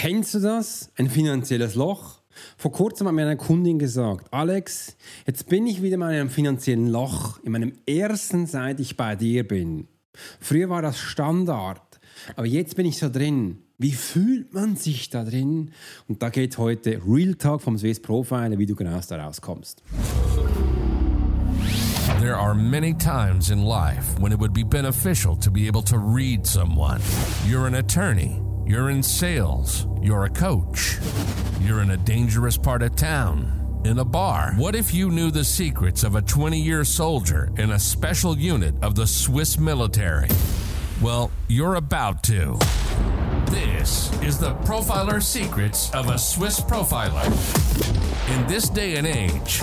Kennst du das? Ein finanzielles Loch? Vor kurzem hat mir eine Kundin gesagt, Alex, jetzt bin ich wieder mal in einem finanziellen Loch, in meinem ersten, seit ich bei dir bin. Früher war das Standard, aber jetzt bin ich so drin. Wie fühlt man sich da drin? Und da geht heute Real Talk vom Swiss Profiler, wie du genau da rauskommst. There are many times in life when it would be beneficial to be able to read someone. You're an attorney. You're in sales. You're a coach. You're in a dangerous part of town. In a bar. What if you knew the secrets of a 20 year soldier in a special unit of the Swiss military? Well, you're about to. This is the Profiler Secrets of a Swiss Profiler. In this day and age,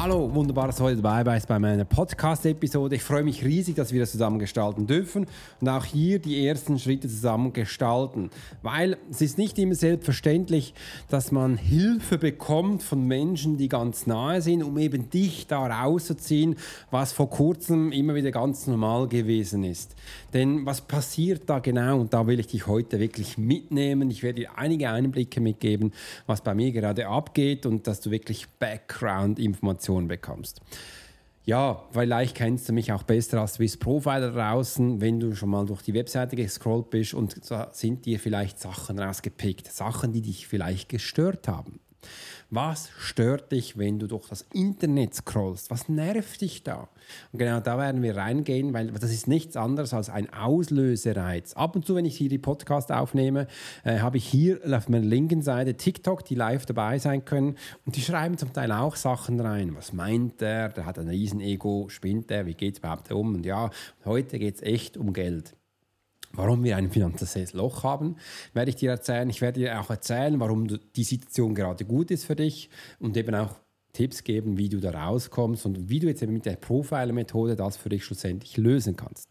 Hallo, wunderbar, dass du heute dabei bist bei meiner Podcast-Episode. Ich freue mich riesig, dass wir das zusammen gestalten dürfen und auch hier die ersten Schritte zusammen gestalten. Weil es ist nicht immer selbstverständlich, dass man Hilfe bekommt von Menschen, die ganz nahe sind, um eben dich da rauszuziehen, was vor kurzem immer wieder ganz normal gewesen ist. Denn was passiert da genau? Und da will ich dich heute wirklich mitnehmen. Ich werde dir einige Einblicke mitgeben, was bei mir gerade abgeht und dass du wirklich Background-Informationen bekommst. Ja, vielleicht kennst du mich auch besser als Swiss Profiler draußen, wenn du schon mal durch die Webseite gescrollt bist und da sind dir vielleicht Sachen rausgepickt, Sachen, die dich vielleicht gestört haben. Was stört dich, wenn du durch das Internet scrollst? Was nervt dich da? Und genau da werden wir reingehen, weil das ist nichts anderes als ein Auslösereiz. Ab und zu, wenn ich hier die Podcast aufnehme, äh, habe ich hier auf meiner linken Seite TikTok, die live dabei sein können. Und die schreiben zum Teil auch Sachen rein. Was meint der? Der hat ein Riesen-Ego. Spinnt der? Wie geht es überhaupt um? Und ja, heute geht es echt um Geld. Warum wir ein finanzielles Loch haben, werde ich dir erzählen. Ich werde dir auch erzählen, warum die Situation gerade gut ist für dich und eben auch Tipps geben, wie du da rauskommst und wie du jetzt eben mit der Profiler-Methode das für dich schlussendlich lösen kannst.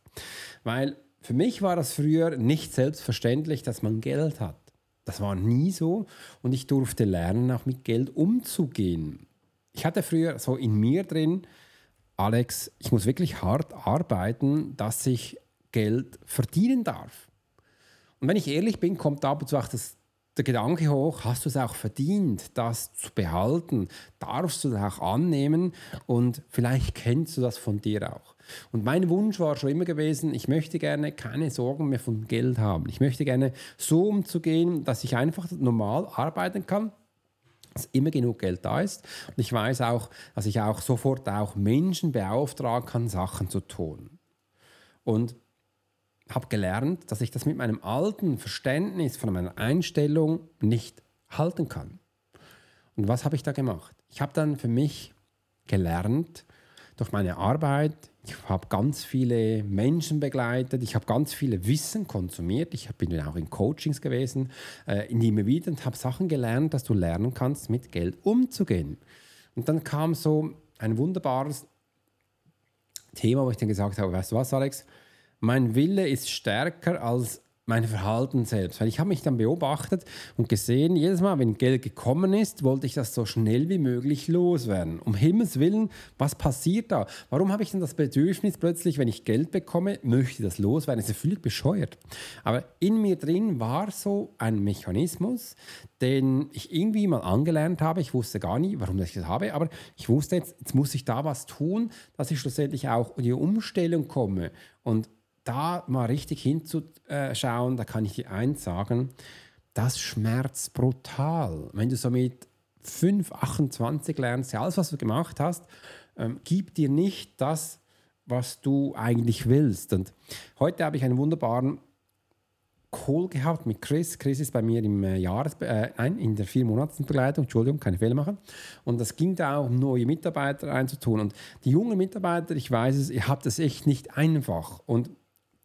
Weil für mich war das früher nicht selbstverständlich, dass man Geld hat. Das war nie so und ich durfte lernen, auch mit Geld umzugehen. Ich hatte früher so in mir drin, Alex, ich muss wirklich hart arbeiten, dass ich Geld verdienen darf. Und wenn ich ehrlich bin, kommt ab und zu auch das, der Gedanke hoch, hast du es auch verdient, das zu behalten? Darfst du das auch annehmen? Und vielleicht kennst du das von dir auch. Und mein Wunsch war schon immer gewesen, ich möchte gerne keine Sorgen mehr von Geld haben. Ich möchte gerne so umzugehen, dass ich einfach normal arbeiten kann, dass immer genug Geld da ist. Und ich weiß auch, dass ich auch sofort auch Menschen beauftragen kann, Sachen zu tun. Und habe gelernt, dass ich das mit meinem alten Verständnis von meiner Einstellung nicht halten kann. Und was habe ich da gemacht? Ich habe dann für mich gelernt, durch meine Arbeit, ich habe ganz viele Menschen begleitet, ich habe ganz viele Wissen konsumiert, ich bin dann auch in Coachings gewesen, äh, in immer wieder und habe Sachen gelernt, dass du lernen kannst, mit Geld umzugehen. Und dann kam so ein wunderbares Thema, wo ich dann gesagt habe, weißt du was, Alex, mein Wille ist stärker als mein Verhalten selbst. Weil ich habe mich dann beobachtet und gesehen, jedes Mal, wenn Geld gekommen ist, wollte ich das so schnell wie möglich loswerden. Um Himmels Willen, was passiert da? Warum habe ich denn das Bedürfnis plötzlich, wenn ich Geld bekomme, möchte ich das loswerden? Das ist völlig bescheuert. Aber in mir drin war so ein Mechanismus, den ich irgendwie mal angelernt habe. Ich wusste gar nicht, warum ich das habe, aber ich wusste jetzt, jetzt muss ich da was tun, dass ich schlussendlich auch in die Umstellung komme. Und da mal richtig hinzuschauen, da kann ich dir eins sagen, das schmerzt brutal. Wenn du so mit 5, 28 lernst, alles, was du gemacht hast, ähm, gibt dir nicht das, was du eigentlich willst. Und heute habe ich einen wunderbaren Call gehabt mit Chris. Chris ist bei mir im äh, Jahres, äh, nein, in der vier Monatsbegleitung, Entschuldigung, keine Fehler machen. Und das ging da auch um neue Mitarbeiter einzutun. Und die jungen Mitarbeiter, ich weiß es, ihr habt es echt nicht einfach. Und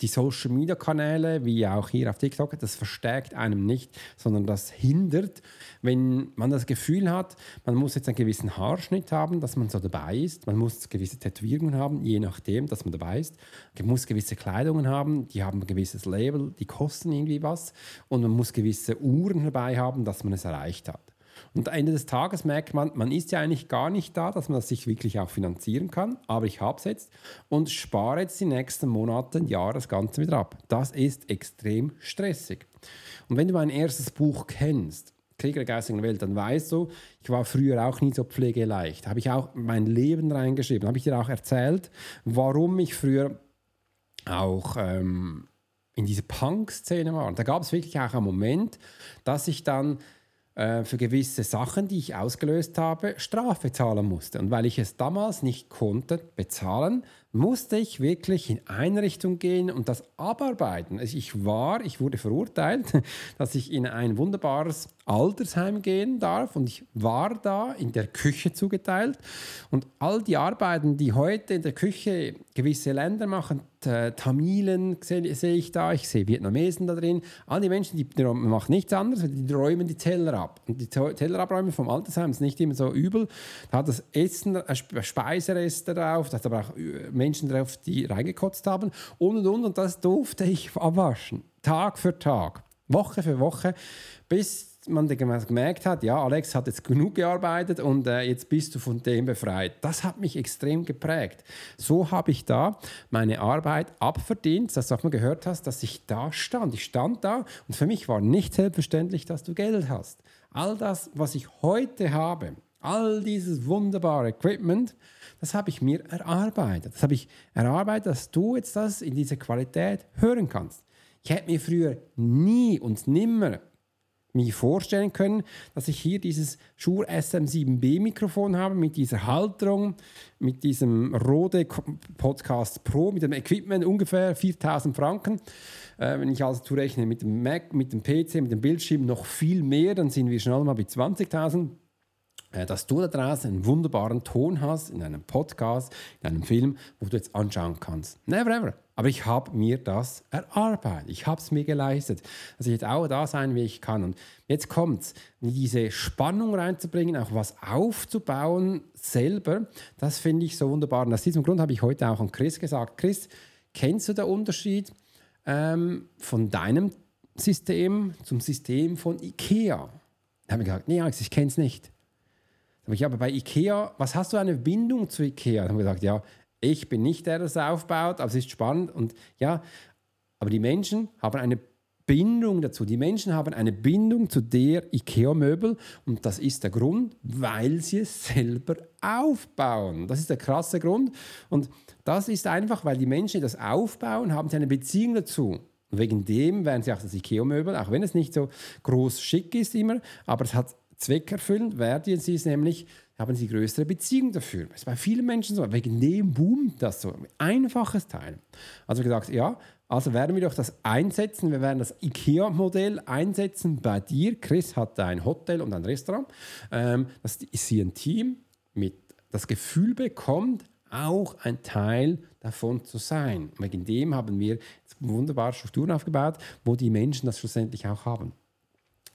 die Social Media Kanäle, wie auch hier auf TikTok, das verstärkt einem nicht, sondern das hindert, wenn man das Gefühl hat, man muss jetzt einen gewissen Haarschnitt haben, dass man so dabei ist, man muss gewisse Tätowierungen haben, je nachdem, dass man dabei ist, man muss gewisse Kleidungen haben, die haben ein gewisses Label, die kosten irgendwie was. Und man muss gewisse Uhren dabei haben, dass man es erreicht hat. Und am Ende des Tages merkt man, man ist ja eigentlich gar nicht da, dass man das sich wirklich auch finanzieren kann. Aber ich habe es jetzt und spare jetzt die nächsten Monate, Jahre das Ganze wieder ab. Das ist extrem stressig. Und wenn du mein erstes Buch kennst, Krieger der geistigen Welt, dann weißt du, ich war früher auch nie so pflegeleicht. Habe ich auch mein Leben reingeschrieben. Habe ich dir auch erzählt, warum ich früher auch ähm, in diese Punk-Szene war. Und da gab es wirklich auch einen Moment, dass ich dann äh, für gewisse Sachen, die ich ausgelöst habe, Strafe zahlen musste. Und weil ich es damals nicht konnte bezahlen, musste ich wirklich in Einrichtung gehen und das abarbeiten. Also ich war, ich wurde verurteilt, dass ich in ein wunderbares Altersheim gehen darf und ich war da in der Küche zugeteilt und all die Arbeiten, die heute in der Küche gewisse Länder machen, Tamilen sehe, sehe ich da, ich sehe Vietnamesen da drin, all die Menschen, die, die machen nichts anderes, die räumen die Teller ab. Und die Teller abräumen vom Altersheim ist nicht immer so übel. Da hat das Essen, Speisereste drauf, da hat aber auch Menschen drauf, die reingekotzt haben und und und und das durfte ich abwaschen. Tag für Tag, Woche für Woche, bis man gemerkt hat, ja, Alex hat jetzt genug gearbeitet und äh, jetzt bist du von dem befreit. Das hat mich extrem geprägt. So habe ich da meine Arbeit abverdient, dass du auch mal gehört hast, dass ich da stand. Ich stand da und für mich war nicht selbstverständlich, dass du Geld hast. All das, was ich heute habe, all dieses wunderbare Equipment, das habe ich mir erarbeitet. Das habe ich erarbeitet, dass du jetzt das in dieser Qualität hören kannst. Ich hätte mir früher nie und nimmer mir vorstellen können, dass ich hier dieses Shure SM7B Mikrofon habe mit dieser Halterung, mit diesem Rode Podcast Pro, mit dem Equipment ungefähr 4000 Franken. Äh, wenn ich also zurechne mit dem Mac, mit dem PC, mit dem Bildschirm noch viel mehr, dann sind wir schnell mal bei 20.000 äh, dass du da draußen einen wunderbaren Ton hast in einem Podcast, in einem Film, wo du jetzt anschauen kannst. Never ever. Aber ich habe mir das erarbeitet. Ich habe es mir geleistet, dass ich jetzt auch da sein, wie ich kann. Und jetzt kommt es, diese Spannung reinzubringen, auch was aufzubauen selber. Das finde ich so wunderbar. Und aus diesem Grund habe ich heute auch an Chris gesagt: Chris, kennst du den Unterschied ähm, von deinem System zum System von IKEA? Da habe ich gesagt: Nee, Alex, ich kenne es nicht. Habe ich aber bei IKEA, was hast du eine Bindung zu IKEA? Da habe ich gesagt: Ja, ich bin nicht der, der es aufbaut, aber es ist spannend. Und ja, aber die Menschen haben eine Bindung dazu. Die Menschen haben eine Bindung zu der IKEA-Möbel und das ist der Grund, weil sie es selber aufbauen. Das ist der krasse Grund. Und das ist einfach, weil die Menschen das aufbauen, haben sie eine Beziehung dazu. Und wegen dem werden sie auch das IKEA-Möbel, auch wenn es nicht so groß schick ist immer, aber es hat zweckerfüllend, werden sie es nämlich haben sie größere Beziehung dafür. Das ist bei vielen Menschen so. Wegen dem boomt das so. Einfaches Teil. Also gesagt, ja, also werden wir doch das einsetzen. Wir werden das IKEA-Modell einsetzen bei dir. Chris hat ein Hotel und ein Restaurant. Ähm, dass sie ein Team mit das Gefühl bekommt, auch ein Teil davon zu sein. Wegen dem haben wir wunderbare Strukturen aufgebaut, wo die Menschen das schlussendlich auch haben.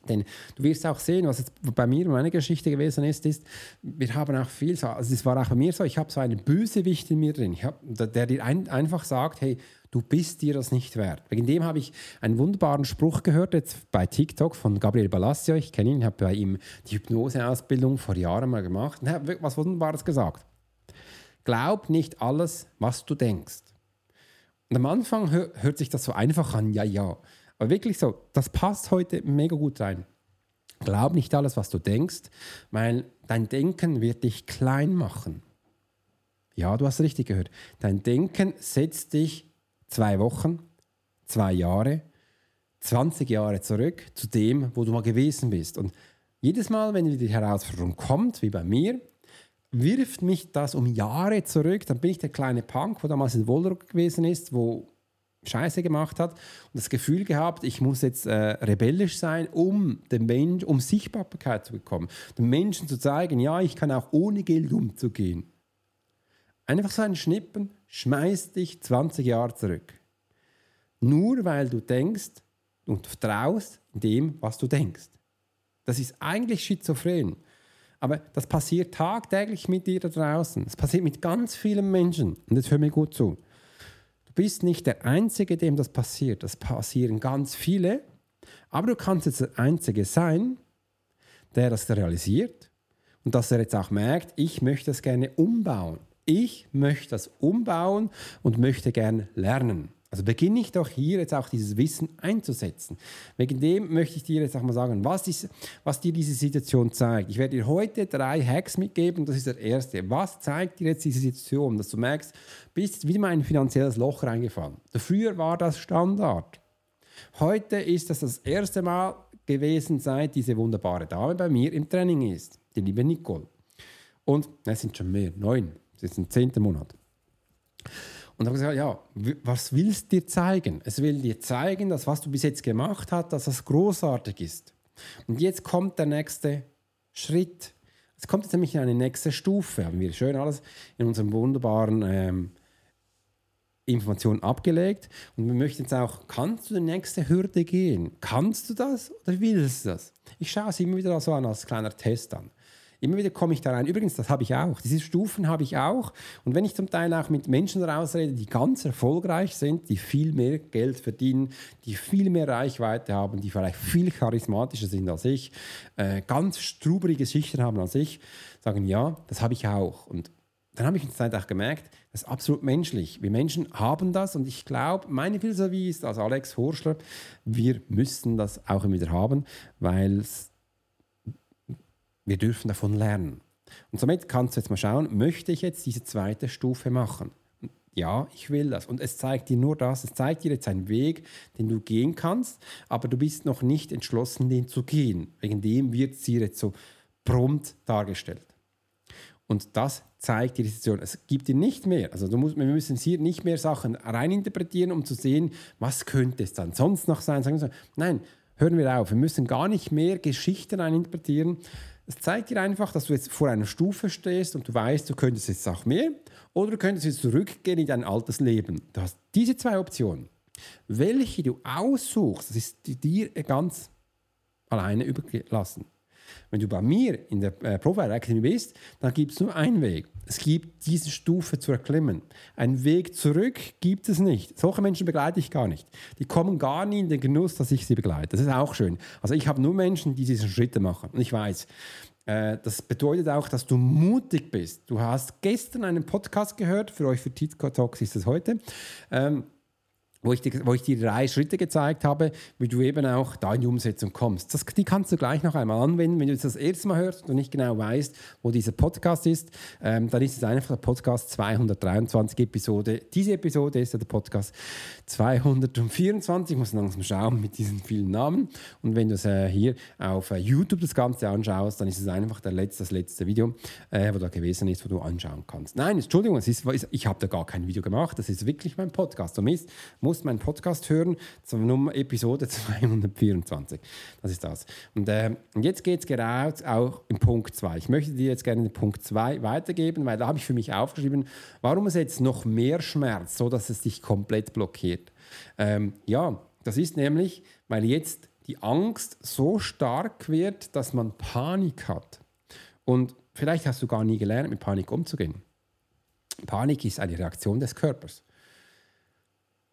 Denn du wirst auch sehen, was jetzt bei mir und meiner Geschichte gewesen ist, ist, wir haben auch viel so, also es war auch bei mir so, ich habe so einen Bösewicht in mir drin, hab, der dir ein, einfach sagt, hey, du bist dir das nicht wert. Wegen dem habe ich einen wunderbaren Spruch gehört, jetzt bei TikTok von Gabriel Balassio, ich kenne ihn, habe bei ihm die Hypnoseausbildung vor Jahren mal gemacht und habe was Wunderbares gesagt. Glaub nicht alles, was du denkst. Und am Anfang hört sich das so einfach an, ja, ja. Aber wirklich so, das passt heute mega gut rein. Glaub nicht alles, was du denkst, weil dein Denken wird dich klein machen. Ja, du hast richtig gehört. Dein Denken setzt dich zwei Wochen, zwei Jahre, 20 Jahre zurück zu dem, wo du mal gewesen bist. Und jedes Mal, wenn die Herausforderung kommt, wie bei mir, wirft mich das um Jahre zurück. Dann bin ich der kleine Punk, wo damals in Wolrock gewesen ist, wo Scheiße gemacht hat und das Gefühl gehabt, ich muss jetzt äh, rebellisch sein, um den Mensch, um Sichtbarkeit zu bekommen, den Menschen zu zeigen, ja, ich kann auch ohne Geld umzugehen. Einfach so ein Schnippen schmeißt dich 20 Jahre zurück. Nur weil du denkst und vertraust dem, was du denkst. Das ist eigentlich schizophren. Aber das passiert tagtäglich mit dir da draußen. Das passiert mit ganz vielen Menschen. Und jetzt hör mir gut zu. Du bist nicht der Einzige, dem das passiert. Das passieren ganz viele. Aber du kannst jetzt der Einzige sein, der das realisiert und dass er jetzt auch merkt, ich möchte das gerne umbauen. Ich möchte das umbauen und möchte gerne lernen. Also beginne ich doch hier jetzt auch dieses Wissen einzusetzen. Wegen dem möchte ich dir jetzt auch mal sagen, was, ist, was dir diese Situation zeigt. Ich werde dir heute drei Hacks mitgeben. Das ist der erste. Was zeigt dir jetzt diese Situation, dass du merkst, bist wieder mal ein finanzielles Loch reingefallen. Früher war das Standard. Heute ist das das erste Mal gewesen, seit diese wunderbare Dame bei mir im Training ist, die liebe Nicole. Und es sind schon mehr, neun. Das ist ein zehnter Monat. Und habe gesagt, ja, was willst du dir zeigen? Es will dir zeigen, dass was du bis jetzt gemacht hast, dass das großartig ist. Und jetzt kommt der nächste Schritt. Es kommt jetzt nämlich in eine nächste Stufe. Haben wir schön alles in unserem wunderbaren ähm, Informationen abgelegt. Und wir möchten jetzt auch, kannst du die nächste Hürde gehen? Kannst du das oder willst du das? Ich schaue es immer wieder so an als kleiner Test an. Immer wieder komme ich da rein. Übrigens, das habe ich auch. Diese Stufen habe ich auch. Und wenn ich zum Teil auch mit Menschen rausrede, die ganz erfolgreich sind, die viel mehr Geld verdienen, die viel mehr Reichweite haben, die vielleicht viel charismatischer sind als ich, äh, ganz strubrige Geschichten haben als ich, sagen, ja, das habe ich auch. Und dann habe ich in der Zeit auch gemerkt, das ist absolut menschlich. Wir Menschen haben das und ich glaube, meine Philosophie ist als Alex Horschler, wir müssen das auch immer wieder haben, weil es wir dürfen davon lernen. Und somit kannst du jetzt mal schauen, möchte ich jetzt diese zweite Stufe machen? Ja, ich will das. Und es zeigt dir nur das, es zeigt dir jetzt einen Weg, den du gehen kannst, aber du bist noch nicht entschlossen, den zu gehen. Wegen dem wird es dir jetzt so prompt dargestellt. Und das zeigt dir die Situation. Es gibt dir nicht mehr, also musst, wir müssen hier nicht mehr Sachen reininterpretieren, um zu sehen, was könnte es dann sonst noch sein. Nein, hören wir auf. Wir müssen gar nicht mehr Geschichten reininterpretieren, es zeigt dir einfach, dass du jetzt vor einer Stufe stehst und du weißt, du könntest jetzt auch mehr oder du könntest jetzt zurückgehen in dein altes Leben. Du hast diese zwei Optionen. Welche du aussuchst, das ist dir ganz alleine überlassen. Wenn du bei mir in der äh, Profile Academy bist, dann gibt es nur einen Weg. Es gibt diese Stufe zu erklimmen. Einen Weg zurück gibt es nicht. Solche Menschen begleite ich gar nicht. Die kommen gar nie in den Genuss, dass ich sie begleite. Das ist auch schön. Also ich habe nur Menschen, die diese Schritte machen. Und ich weiß, äh, das bedeutet auch, dass du mutig bist. Du hast gestern einen Podcast gehört, für euch für Titco Talks ist es heute. Ähm, wo ich, dir, wo ich dir drei Schritte gezeigt habe, wie du eben auch da in die Umsetzung kommst. Das, die kannst du gleich noch einmal anwenden. Wenn du das erste Mal hörst und nicht genau weißt, wo dieser Podcast ist, ähm, dann ist es einfach der Podcast 223 Episode. Diese Episode ist ja der Podcast 224. Ich muss langsam schauen mit diesen vielen Namen. Und wenn du es äh, hier auf äh, YouTube das Ganze anschaust, dann ist es einfach der letzte, das letzte Video, äh, wo da gewesen ist, wo du anschauen kannst. Nein, Entschuldigung, ist, ich habe da gar kein Video gemacht. Das ist wirklich mein Podcast. Du musst, musst meinen Podcast hören, zur Nummer Episode 224. Das ist das. Und, äh, und jetzt geht es genau auch im Punkt 2. Ich möchte dir jetzt gerne den Punkt 2 weitergeben, weil da habe ich für mich aufgeschrieben, warum es jetzt noch mehr Schmerz, so dass es dich komplett blockiert. Ähm, ja, das ist nämlich, weil jetzt die Angst so stark wird, dass man Panik hat. Und vielleicht hast du gar nie gelernt, mit Panik umzugehen. Panik ist eine Reaktion des Körpers.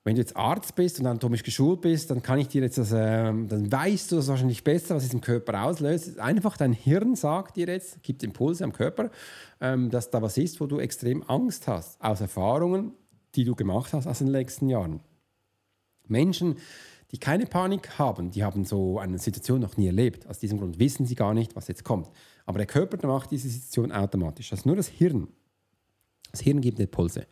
Wenn du jetzt Arzt bist und anatomisch geschult bist, dann kann ich dir jetzt das, äh, dann weißt du das wahrscheinlich besser, was es im Körper auslöst. Einfach dein Hirn sagt dir jetzt, gibt Impulse am Körper, ähm, dass da was ist, wo du extrem Angst hast, aus Erfahrungen, die du gemacht hast aus den letzten Jahren. Menschen, die keine Panik haben, die haben so eine Situation noch nie erlebt. Aus diesem Grund wissen sie gar nicht, was jetzt kommt. Aber der Körper macht diese Situation automatisch. Das ist nur das Hirn. Das Hirn gibt Pulse.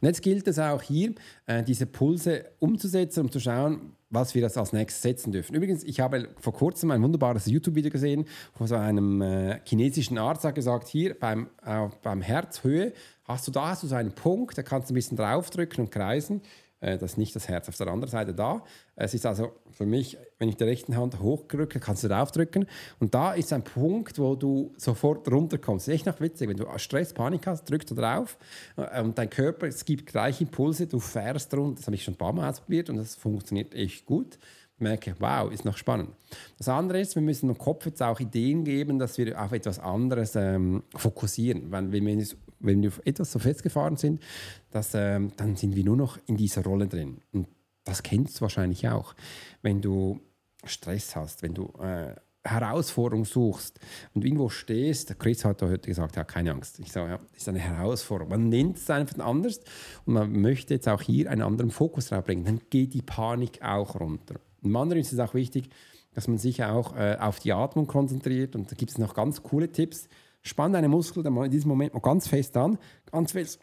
Und jetzt gilt es auch hier, äh, diese Pulse umzusetzen, um zu schauen, was wir das als nächstes setzen dürfen. Übrigens, ich habe vor kurzem ein wunderbares YouTube-Video gesehen von so einem äh, chinesischen Arzt, der gesagt, hier beim, äh, beim Herzhöhe hast du da hast du so einen Punkt, da kannst du ein bisschen draufdrücken und kreisen. Äh, das ist nicht das Herz auf der anderen Seite da. Es ist also für mich, wenn ich die rechte Hand hochdrücke, kannst du draufdrücken. Und da ist ein Punkt, wo du sofort runterkommst. Das ist echt noch witzig. Wenn du Stress, Panik hast, drückst du drauf äh, und dein Körper, es gibt gleich Impulse, du fährst runter. Das habe ich schon ein paar Mal ausprobiert und das funktioniert echt gut merke, wow, ist noch spannend. Das andere ist, wir müssen im Kopf jetzt auch Ideen geben, dass wir auf etwas anderes ähm, fokussieren. Weil wenn wir, wenn wir etwas so festgefahren sind, dass, ähm, dann sind wir nur noch in dieser Rolle drin. Und das kennst du wahrscheinlich auch. Wenn du Stress hast, wenn du äh, Herausforderung suchst und irgendwo stehst, Chris hat heute gesagt, ja, keine Angst. Ich sage, ja, das ist eine Herausforderung. Man nennt es einfach anders und man möchte jetzt auch hier einen anderen Fokus reinbringen. Dann geht die Panik auch runter. Im anderen ist es auch wichtig, dass man sich auch äh, auf die Atmung konzentriert. Und da gibt es noch ganz coole Tipps. Spann deine Muskeln in diesem Moment mal ganz fest an, ganz fest.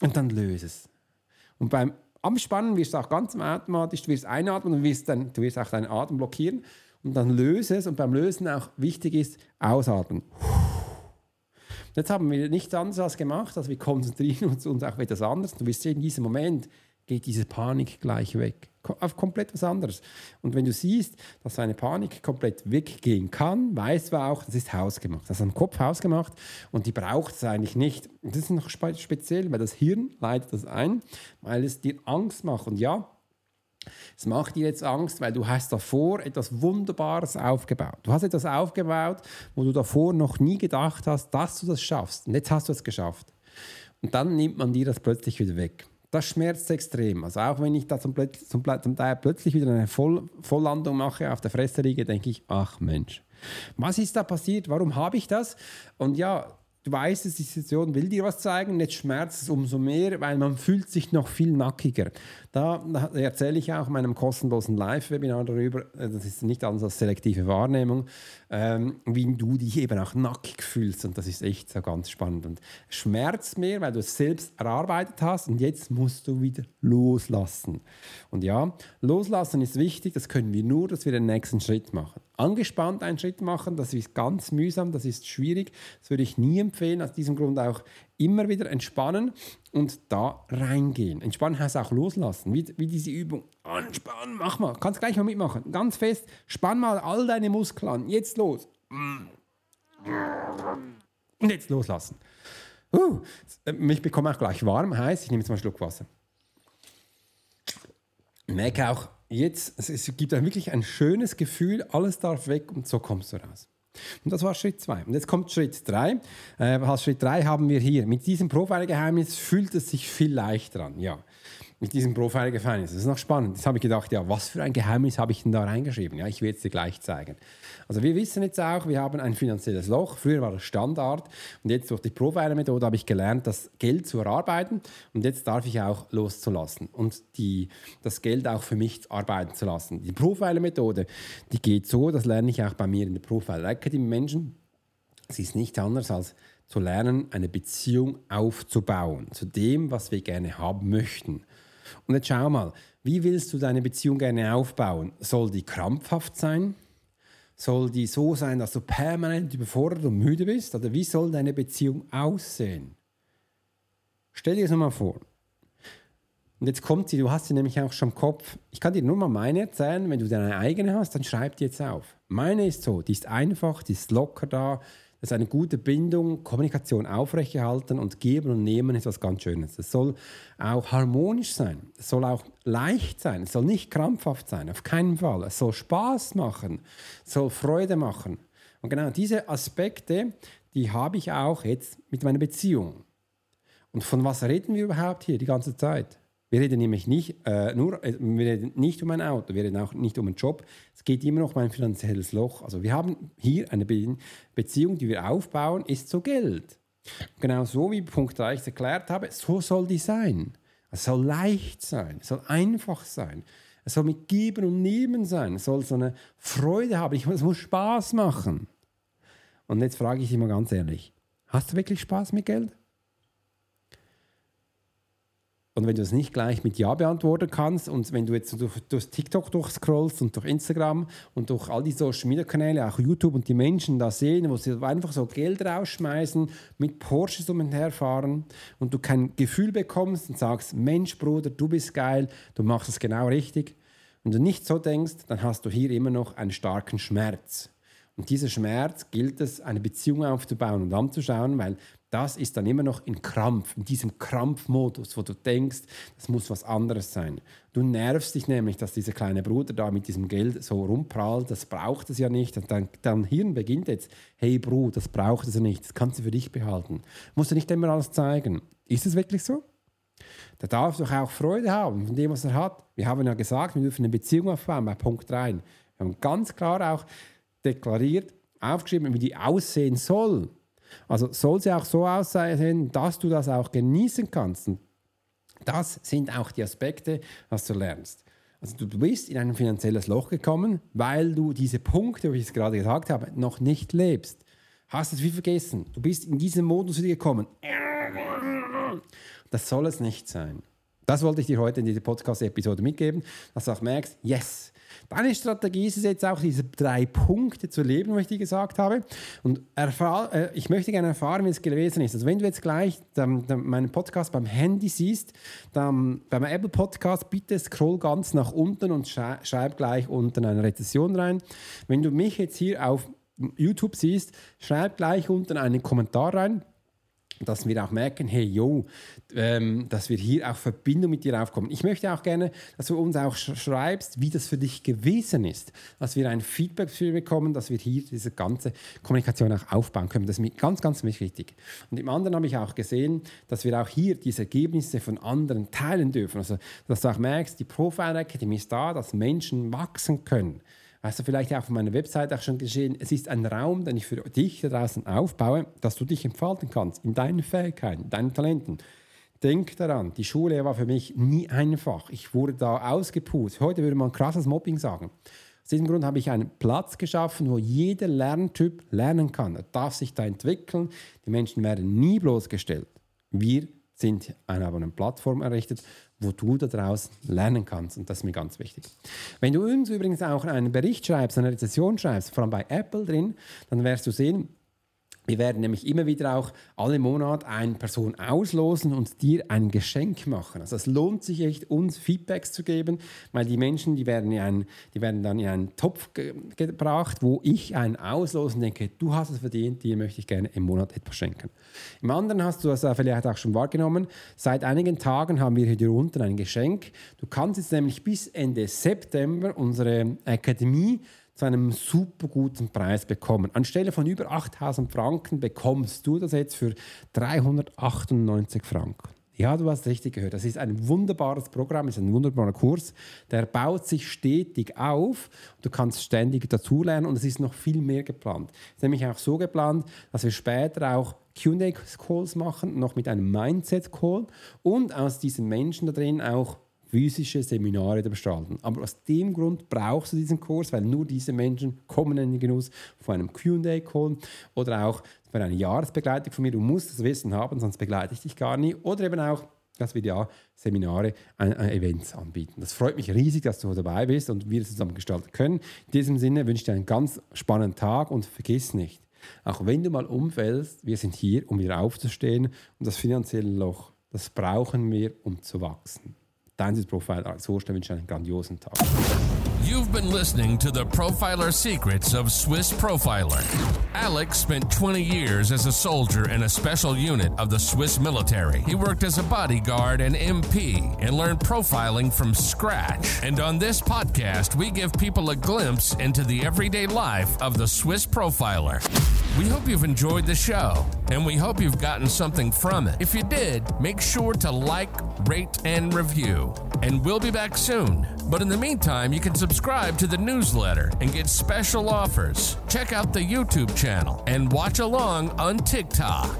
Und dann löse es. Und beim Anspannen wirst du auch ganz automatisch, du wirst einatmen und wirst dann, du wirst auch deinen Atem blockieren. Und dann löse es. Und beim Lösen auch wichtig ist, ausatmen. Jetzt haben wir nichts anderes gemacht, also wir konzentrieren uns, uns auf etwas anderes. Du wirst sehen, in diesem Moment geht diese Panik gleich weg auf komplett was anderes. Und wenn du siehst, dass eine Panik komplett weggehen kann, weißt du auch, das ist hausgemacht. Das ist am Kopf hausgemacht und die braucht es eigentlich nicht. das ist noch speziell, weil das Hirn leitet das ein, weil es dir Angst macht. Und ja, es macht dir jetzt Angst, weil du hast davor etwas Wunderbares aufgebaut. Du hast etwas aufgebaut, wo du davor noch nie gedacht hast, dass du das schaffst. Und jetzt hast du es geschafft. Und dann nimmt man dir das plötzlich wieder weg das schmerzt extrem. Also auch wenn ich da zum, zum, zum Teil plötzlich wieder eine Voll, Volllandung mache auf der Fresse liege, denke ich, ach Mensch, was ist da passiert? Warum habe ich das? Und ja, du weißt, die Situation will dir was zeigen, jetzt schmerzt es umso mehr, weil man fühlt sich noch viel nackiger. Da, erzähle ich auch in meinem kostenlosen Live-Webinar darüber, äh, das ist nicht anders als selektive Wahrnehmung, ähm, wie du dich eben auch nackig fühlst und das ist echt so ganz spannend und schmerzt mehr, weil du es selbst erarbeitet hast und jetzt musst du wieder loslassen. Und ja, loslassen ist wichtig, das können wir nur, dass wir den nächsten Schritt machen. Angespannt einen Schritt machen, das ist ganz mühsam, das ist schwierig, das würde ich nie empfehlen, aus diesem Grund auch immer wieder entspannen und da reingehen. Entspannen heißt auch loslassen, wie, wie diese Übung. Anspannen, mach mal, kannst gleich mal mitmachen. Ganz fest, spann mal all deine Muskeln an. Jetzt los. Und jetzt loslassen. Uh, ich bekomme auch gleich warm, heiß. Ich nehme jetzt mal einen Schluck Wasser. Merke auch, jetzt, es gibt ein wirklich ein schönes Gefühl, alles darf weg und so kommst du raus. Und das war Schritt 2. Und jetzt kommt Schritt 3. Äh, Schritt 3 haben wir hier, mit diesem Profiler-Geheimnis fühlt es sich viel leichter an. Ja, mit diesem Profiler-Geheimnis. Das ist noch spannend. Jetzt habe ich gedacht, ja, was für ein Geheimnis habe ich denn da reingeschrieben? Ja, ich werde es dir gleich zeigen. Also wir wissen jetzt auch, wir haben ein finanzielles Loch. Früher war das Standard und jetzt durch die Profiler-Methode habe ich gelernt, das Geld zu erarbeiten und jetzt darf ich auch loszulassen und die, das Geld auch für mich arbeiten zu lassen. Die Profiler-Methode, die geht so, das lerne ich auch bei mir in der Profiler Academy Menschen. Sie ist nicht anders als zu lernen, eine Beziehung aufzubauen zu dem, was wir gerne haben möchten. Und jetzt schau mal, wie willst du deine Beziehung gerne aufbauen? Soll die krampfhaft sein? Soll die so sein, dass du permanent überfordert und müde bist? Oder wie soll deine Beziehung aussehen? Stell dir das mal vor. Und jetzt kommt sie, du hast sie nämlich auch schon im Kopf. Ich kann dir nur mal meine erzählen, wenn du deine eigene hast, dann schreib die jetzt auf. Meine ist so, die ist einfach, die ist locker da, ist eine gute Bindung, Kommunikation aufrechterhalten und geben und nehmen ist was ganz Schönes. Es soll auch harmonisch sein. Es soll auch leicht sein. Es soll nicht krampfhaft sein, auf keinen Fall. Es soll Spaß machen. Es soll Freude machen. Und genau diese Aspekte, die habe ich auch jetzt mit meiner Beziehung. Und von was reden wir überhaupt hier die ganze Zeit? Wir reden nämlich nicht, äh, nur, äh, wir reden nicht um ein Auto, wir reden auch nicht um einen Job. Es geht immer noch um ein finanzielles Loch. Also wir haben hier eine Be Beziehung, die wir aufbauen, ist so Geld. Genau so wie Punkt 3 ich erklärt habe, so soll die sein. Es soll leicht sein, es soll einfach sein. Es soll mit Geben und Nehmen sein. Es soll so eine Freude haben. es muss Spaß machen. Und jetzt frage ich dich mal ganz ehrlich: Hast du wirklich Spaß mit Geld? Und wenn du es nicht gleich mit Ja beantworten kannst und wenn du jetzt durch, durch TikTok durchscrollst und durch Instagram und durch all die Social Media Kanäle, auch YouTube und die Menschen da sehen, wo sie einfach so Geld rausschmeißen, mit Porsches um herfahren und du kein Gefühl bekommst und sagst, Mensch Bruder, du bist geil, du machst es genau richtig. Und du nicht so denkst, dann hast du hier immer noch einen starken Schmerz. Und dieser Schmerz gilt es, eine Beziehung aufzubauen und anzuschauen, weil das ist dann immer noch in Krampf, in diesem Krampfmodus, wo du denkst, das muss was anderes sein. Du nervst dich nämlich, dass dieser kleine Bruder da mit diesem Geld so rumprallt, das braucht es ja nicht. Und dann, dein Hirn beginnt jetzt, hey Bruder, das braucht es ja nicht, das kannst du für dich behalten. Musst du nicht immer alles zeigen. Ist es wirklich so? Der darf doch auch Freude haben von dem, was er hat. Wir haben ja gesagt, wir dürfen eine Beziehung aufbauen bei Punkt 3. Wir haben ganz klar auch deklariert, aufgeschrieben, wie die aussehen soll. Also soll sie auch so aussehen, dass du das auch genießen kannst. Und das sind auch die Aspekte, was du lernst. Also du bist in ein finanzielles Loch gekommen, weil du diese Punkte, wie ich es gerade gesagt habe, noch nicht lebst. Hast es wie vergessen. Du bist in diesen Modus wieder gekommen. Das soll es nicht sein. Das wollte ich dir heute in dieser Podcast-Episode mitgeben, dass du auch merkst, yes, Deine Strategie ist es jetzt auch, diese drei Punkte zu leben, wie ich dir gesagt habe. Und äh, ich möchte gerne erfahren, wie es gewesen ist. Also wenn du jetzt gleich dann, dann meinen Podcast beim Handy siehst, dann beim Apple Podcast, bitte scroll ganz nach unten und schrei schreib gleich unten eine Rezession rein. Wenn du mich jetzt hier auf YouTube siehst, schreib gleich unten einen Kommentar rein dass wir auch merken, hey, yo, ähm, dass wir hier auch Verbindung mit dir aufkommen. Ich möchte auch gerne, dass du uns auch schreibst, wie das für dich gewesen ist, dass wir ein Feedback für bekommen, dass wir hier diese ganze Kommunikation auch aufbauen können. Das ist ganz, ganz wichtig. Und im anderen habe ich auch gesehen, dass wir auch hier diese Ergebnisse von anderen teilen dürfen. Also, dass du auch merkst, die Profile Academy ist da, dass Menschen wachsen können. Hast du vielleicht auch auf meiner Website auch schon geschehen, es ist ein Raum, den ich für dich da draußen aufbaue, dass du dich entfalten kannst in deinen Fähigkeiten, deinen Talenten. Denk daran, die Schule war für mich nie einfach. Ich wurde da ausgepust. Heute würde man krasses Mobbing sagen. Aus diesem Grund habe ich einen Platz geschaffen, wo jeder Lerntyp lernen kann. Er darf sich da entwickeln. Die Menschen werden nie bloßgestellt. Wir sind eine, eine Plattform errichtet, wo du da draußen lernen kannst. Und das ist mir ganz wichtig. Wenn du uns übrigens auch einen Bericht schreibst, eine Rezession schreibst, vor allem bei Apple drin, dann wirst du sehen, wir werden nämlich immer wieder auch alle Monat eine Person auslosen und dir ein Geschenk machen. Also es lohnt sich echt, uns Feedbacks zu geben, weil die Menschen, die werden, in einen, die werden dann in einen Topf ge gebracht, wo ich einen auslosen denke, du hast es verdient, dir möchte ich gerne im Monat etwas schenken. Im anderen hast du das vielleicht auch schon wahrgenommen. Seit einigen Tagen haben wir hier unten ein Geschenk. Du kannst jetzt nämlich bis Ende September unsere Akademie zu einem super guten Preis bekommen. Anstelle von über 8000 Franken bekommst du das jetzt für 398 Franken. Ja, du hast richtig gehört. Das ist ein wunderbares Programm, ist ein wunderbarer Kurs. Der baut sich stetig auf. Du kannst ständig dazulernen und es ist noch viel mehr geplant. Es ist nämlich auch so geplant, dass wir später auch QA-Calls machen, noch mit einem Mindset-Call und aus diesen Menschen da drin auch physische Seminare gestalten. Aber aus dem Grund brauchst du diesen Kurs, weil nur diese Menschen kommen in den Genuss von einem Q&A-Call oder auch für eine Jahresbegleitung von mir. Du musst das Wissen haben, sonst begleite ich dich gar nie. Oder eben auch, dass wir ja Seminare, äh, äh, Events anbieten. Das freut mich riesig, dass du dabei bist und wir das zusammen gestalten können. In diesem Sinne wünsche ich dir einen ganz spannenden Tag und vergiss nicht, auch wenn du mal umfällst, wir sind hier, um wieder aufzustehen und das finanzielle Loch, das brauchen wir, um zu wachsen. Als wünsche einen grandiosen Tag. You've been listening to the Profiler Secrets of Swiss Profiler. Alex spent 20 years as a soldier in a special unit of the Swiss military. He worked as a bodyguard and MP and learned profiling from scratch. And on this podcast, we give people a glimpse into the everyday life of the Swiss Profiler. We hope you've enjoyed the show, and we hope you've gotten something from it. If you did, make sure to like, rate, and review. And we'll be back soon. But in the meantime, you can subscribe to the newsletter and get special offers. Check out the YouTube channel and watch along on TikTok.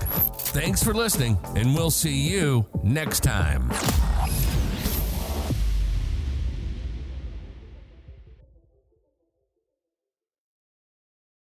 Thanks for listening, and we'll see you next time.